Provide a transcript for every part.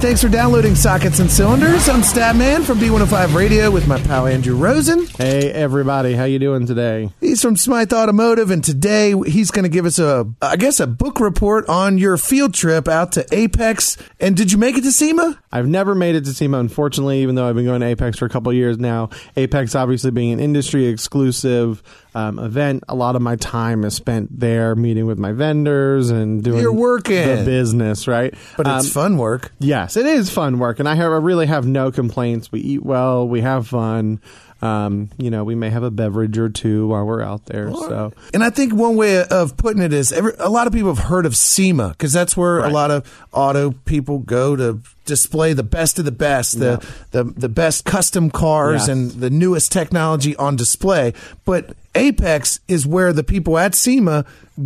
thanks for downloading Sockets and Cylinders. I'm Statman from B105 Radio with my pal Andrew Rosen. Hey everybody, how you doing today? He's from Smyth Automotive, and today he's going to give us a, I guess, a book report on your field trip out to AAPEX. And did you make it to SEMA? I've never made it to SEMA, unfortunately, even though I've been going to AAPEX for a couple of years now. Apex obviously being an industry exclusive um, event. A lot of my time is spent there meeting with my vendors and doing You're working. the business, right? But it's Um, fun work. Yes, it is fun work, and I, have, I really have no complaints. We eat well, we have fun. Um, you know, we may have a beverage or two while we're out there. So And I think one way of putting it is every, a lot of people have heard of SEMA because that's where a lot of auto people go to display the best of the best, the the, the best custom cars and the newest technology on display. But AAPEX is where the people at SEMA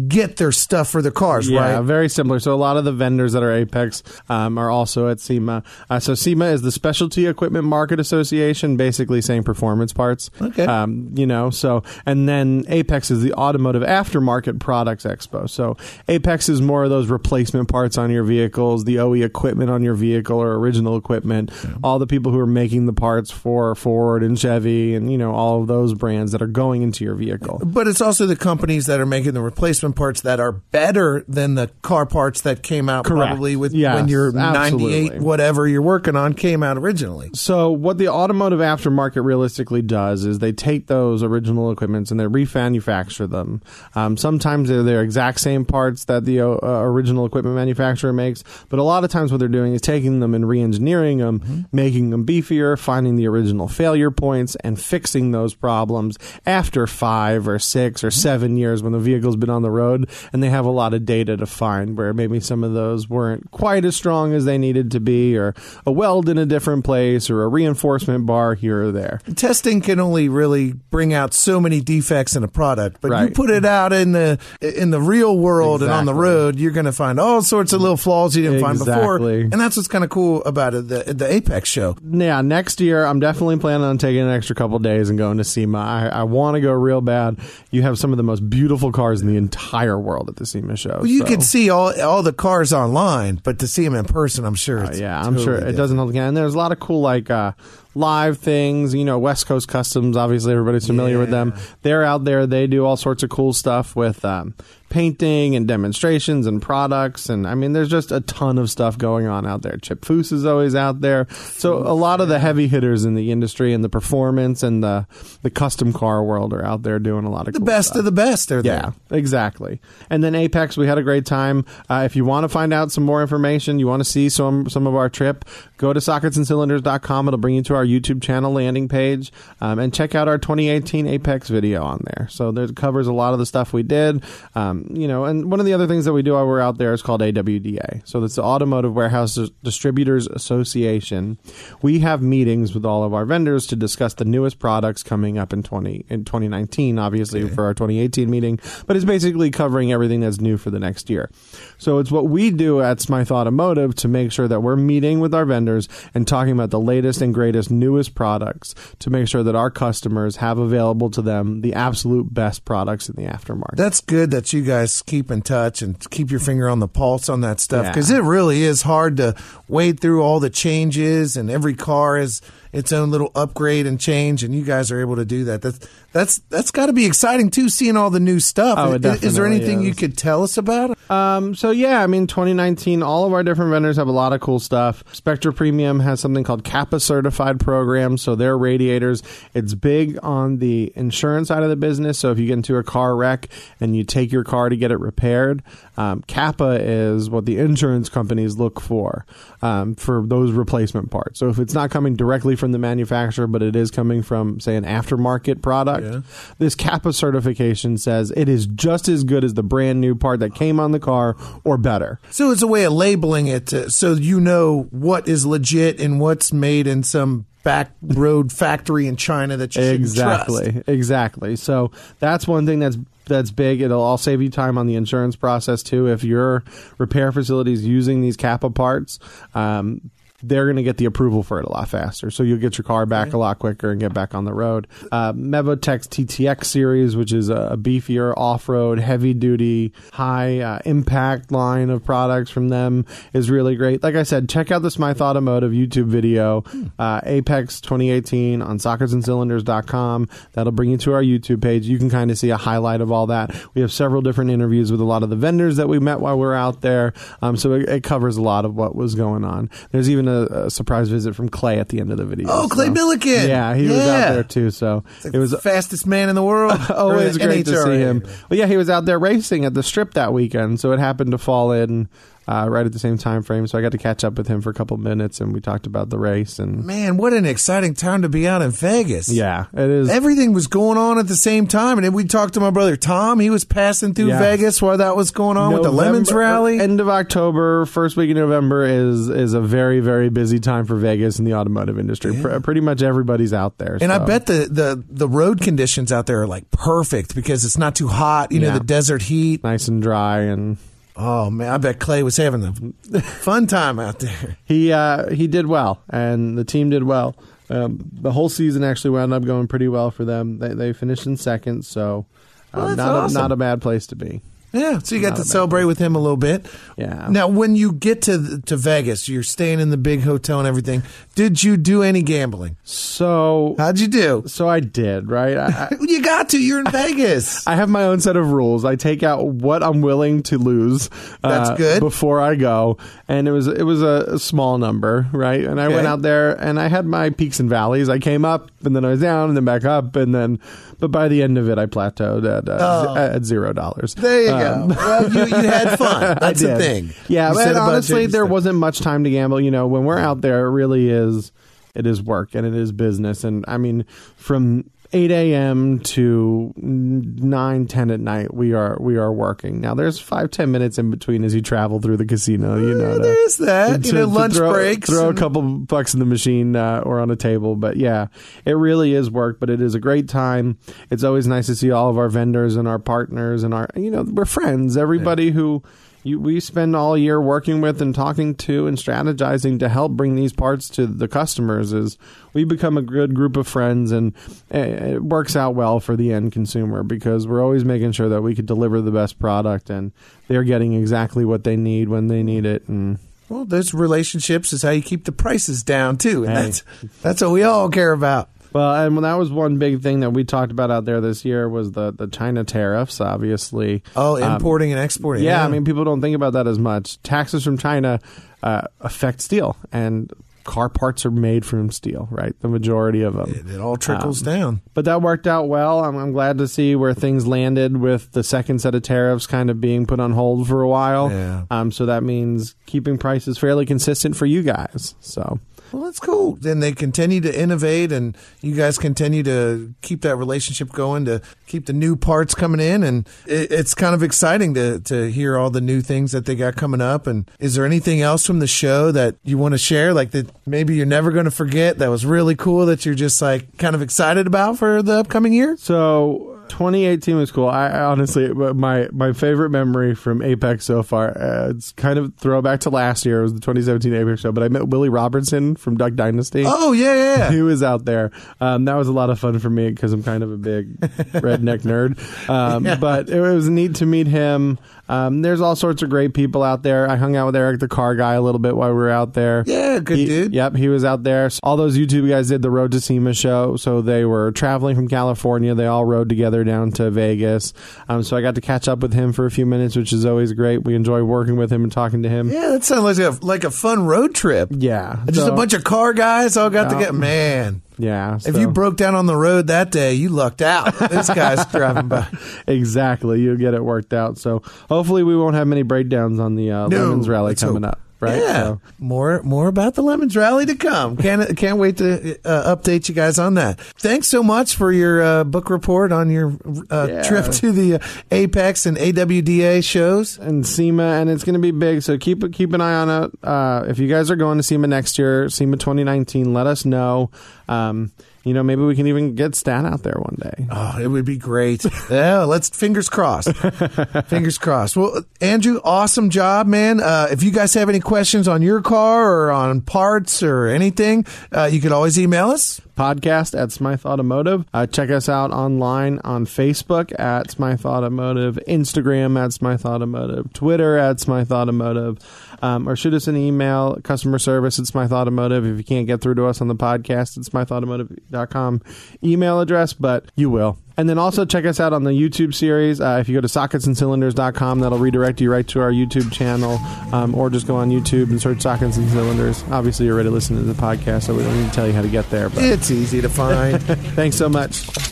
get their stuff for their cars, Yeah, right? very similar. So a lot of the vendors that are AAPEX um, are also at SEMA. Uh, so SEMA is the Specialty Equipment Market Association, basically saying performance parts. Okay. Um, you know, so and then AAPEX is the Automotive Aftermarket Products Expo. So AAPEX is more of those replacement parts on your vehicles, the OE equipment on your vehicle or original equipment, all the people who are making the parts for Ford and Chevy and you know all of those brands that are going into your vehicle. But it's also the companies that are making the replacement parts that are better than the car parts that came out Correct. probably with Yes, when your 98 absolutely. whatever you're working on came out originally. So what the automotive aftermarket realistically does is they take those original equipments and they remanufacture them. Um, sometimes they're their exact same parts that the uh, original equipment manufacturer makes, but a lot of times what they're doing is taking them and re-engineering them, Mm-hmm. making them beefier, finding the original failure points, and fixing those problems after five or six or Mm-hmm. seven years when the vehicle's been on the road and they have a lot of data to find where maybe some of those weren't quite as strong as they needed to be, or a weld in a different place, or a reinforcement bar here or there. testing can only really bring out so many defects in a product but you put it out in the in the real world and on the road you're going to find all sorts of little flaws you didn't find before and that's what's kind of cool about it the, the AAPEX show Yeah, next year I'm definitely planning on taking an extra couple days and going to SEMA. I, I want to go real bad. You have some of the most beautiful cars in the entire world at the SEMA show. well, you so- can see all all the cars online but to see them in person i'm sure Uh, it's yeah, I'm sure it doesn't hold again. And there's a lot of cool like uh, live things. You know, West Coast Customs. Obviously, everybody's familiar with them. They're out there. They do all sorts of cool stuff with um, painting and demonstrations and products. And I mean, there's just a ton of stuff going on out there. Chip Foose is always out there. So a lot of the heavy hitters in the industry and the performance and the the custom car world are out there doing a lot of the cool best stuff. of the best are Yeah, there exactly. And then AAPEX, we had a great time. Uh, if you want to find out some more information, you want to see some some of our trip, go to socketsandcylinders.com. It'll bring you to our YouTube channel landing page, um, and check out our 2018 AAPEX video on there. So there covers a lot of the stuff we did. Um, you know, and one of the other things that we do while we're out there is called AWDA. So that's the Automotive Warehouse Distributors Association. We have meetings with all of our vendors to discuss the newest products coming up in 20 in 2019, obviously for our 2018 meeting, but it's basically covering everything that's new for the next year. So it's what we do at Smyth Automotive to make sure that we're meeting with our vendors and talking about the latest and greatest newest products to make sure that our customers have available to them the absolute best products in the aftermarket. that's good that you guys keep in touch and keep your finger on the pulse on that stuff Yeah. because it really is hard to wade through all the changes and every car is its own little upgrade and change and you guys are able to do that that's that's that's got to be exciting too seeing all the new stuff Oh, is, is there anything you could tell us about? Um, so yeah, I mean, 2019, all of our different vendors have a lot of cool stuff. Spectra Premium has something called CAPA certified program. So their radiators, it's big on the insurance side of the business. So if you get into a car wreck and you take your car to get it repaired, um, CAPA is what the insurance companies look for, um, for those replacement parts. So if it's not coming directly from the manufacturer, but it is coming from, say, an aftermarket product, this CAPA certification says it is just as good as the brand new part that came on the car or better. so it's a way of labeling it to, so you know what is legit and what's made in some back road factory in China that you shouldn't trust. Exactly, exactly. So that's one thing that's that's big. It'll all save you time on the insurance process too. If your repair facility is using these CAPA parts, um, they're going to get the approval for it a lot faster. So you'll get your car back a lot quicker and get back on the road. Uh, Mevotech's TTX series, which is a, a beefier off road, heavy duty, high uh, impact line of products from them, is really great. Like I said, check out the Smyth Automotive YouTube video, uh, AAPEX 2018 on socketsandcylinders.com. That'll bring you to our YouTube page. You can kind of see a highlight of all that. We have several different interviews with a lot of the vendors that we met while we are out there. Um, so it, it, covers a lot of what was going on. There's even a, a, surprise visit from Clay at the end of the video. Oh, Clay Millican. Yeah, he yeah. was out there too. So it was the fastest man in the world. Oh, always great NHRA. to see him. Well, yeah, he was out there racing at the strip that weekend. So it happened to fall in uh, right at the same time frame. So I got to catch up with him for a couple minutes, and we talked about the race. And man, what an exciting time to be out in Vegas! Yeah, it is. Everything was going on at the same time, and then we talked to my brother Tom. He was passing through Vegas while that was going on November, with the Lemons Rally. End of October, first week of November is is a very very busy time for Vegas in the automotive industry. Yeah. pretty much everybody's out there, and so. I bet the, the the road conditions out there are like perfect because it's not too hot. You know, the desert heat, nice and dry, and Oh man, I bet Clay was having a fun time out there. He uh, he did well, and the team did well. Um, the whole season actually wound up going pretty well for them. They they finished in second, so uh, well, not awesome. a, not a bad place to be. Yeah, so you got to celebrate with him a little bit. Yeah. Now, when you get to to Vegas, you're staying in the big hotel and everything. Did you do any gambling? So how'd you do? So I did, right? I, you got to. You're in Vegas. I have my own set of rules. I take out what I'm willing to lose. That's uh, good. Before I go, and it was it was a, small number, right? And I okay. went out there and I had my peaks and valleys. I came up and then I was down and then back up and then, but by the end of it, I plateaued at uh, oh. at zero dollars. There you um, go. Um, well, you, you had fun. That's the thing. Yeah, you but honestly, there wasn't much time to gamble. You know, when we're out there, it really is it is work and it is business. And I mean, from 8 a.m. to 9, 10 at night, we are we are working. Now, there's five, ten minutes in between as you travel through the casino. You know, to, there's that. To, you know, lunch throw, breaks. Throw and... a couple bucks in the machine uh, or on a table. But yeah, it really is work. But it is a great time. It's always nice to see all of our vendors and our partners and our you know we're friends. Everybody yeah. who you, we spend all year working with and talking to and strategizing to help bring these parts to the customers is we become a good group of friends and it works out well for the end consumer because we're always making sure that we can deliver the best product and they're getting exactly what they need when they need it and well, those relationships is how you keep the prices down too, and hey. that's that's what we all care about. Well, and that was one big thing that we talked about out there this year was the, the China tariffs, obviously. Oh, um, importing um, and exporting. Yeah, yeah, I mean, people don't think about that as much. Taxes from China uh, affect steel, and car parts are made from steel, right? The majority of them. It, it all trickles um, down. But that worked out well. I'm, I'm, glad to see where things landed with the second set of tariffs kind of being put on hold for a while. Yeah. Um, so that means keeping prices fairly consistent for you guys. So well, that's cool. Then they continue to innovate, and you guys continue to keep that relationship going to keep the new parts coming in, and it, it's kind of exciting to to hear all the new things that they got coming up. And is there anything else from the show that you want to share, like that maybe you're never going to forget that was really cool that you're just like kind of excited about for the upcoming year? So 2018 was cool. I, I, honestly, my my favorite memory from AAPEX so far, uh, it's kind of throwback to last year. It was the 2017 AAPEX show, but I met Willie Robertson from Duck Dynasty. Oh yeah, yeah, yeah. he was out there. Um, that was a lot of fun for me because I'm kind of a big redneck nerd. Um, yeah. But it was neat to meet him. Um, there's all sorts of great people out there. I hung out with Eric, the car guy, a little bit while we were out there. Yeah, good he, dude. Yep, he was out there. All those YouTube guys did the Road to SEMA show, so they were traveling from California. They all rode together down to Vegas. Um, so I got to catch up with him for a few minutes, which is always great. We enjoy working with him and talking to him. Yeah, that sounds like a like a fun road trip. Yeah, just so, a bunch of car guys all got to get man. Yeah. So. If you broke down on the road that day, you lucked out. this guy's driving by. Exactly. You'll get it worked out. So hopefully we won't have many breakdowns on the uh, no, Lemons Rally coming hope. up right? Yeah. So. More more about the Lemons Rally to come. Can't can't wait to uh, update you guys on that. Thanks so much for your uh, book report on your uh, yeah. trip to the uh, AAPEX and AWDA shows and SEMA, and it's going to be big. So keep keep an eye on it. Uh, if you guys are going to SEMA next year, SEMA 2019, let us know. Um, you know, maybe we can even get Stan out there one day. Oh, it would be great. yeah, let's fingers crossed. fingers crossed. Well, Andrew, awesome job, man. Uh, if you guys have any questions on your car or on parts or anything, uh, you can always email us. Podcast at Smyth Automotive. Uh, check us out online on Facebook at Smyth Automotive, Instagram at Smyth Automotive, Twitter at Smyth Automotive, um, or shoot us an email, customer service at Smyth Automotive. If you can't get through to us on the podcast, it's smythautomotive.com email address, but you will. And then also check us out on the YouTube series. Uh, if you go to socketsandcylinders.com, that'll redirect you right to our YouTube channel, um, or just go on YouTube and search Sockets and Cylinders. Obviously, you're already listening to the podcast, so we don't need to tell you how to get there. But It's easy to find. thanks so much.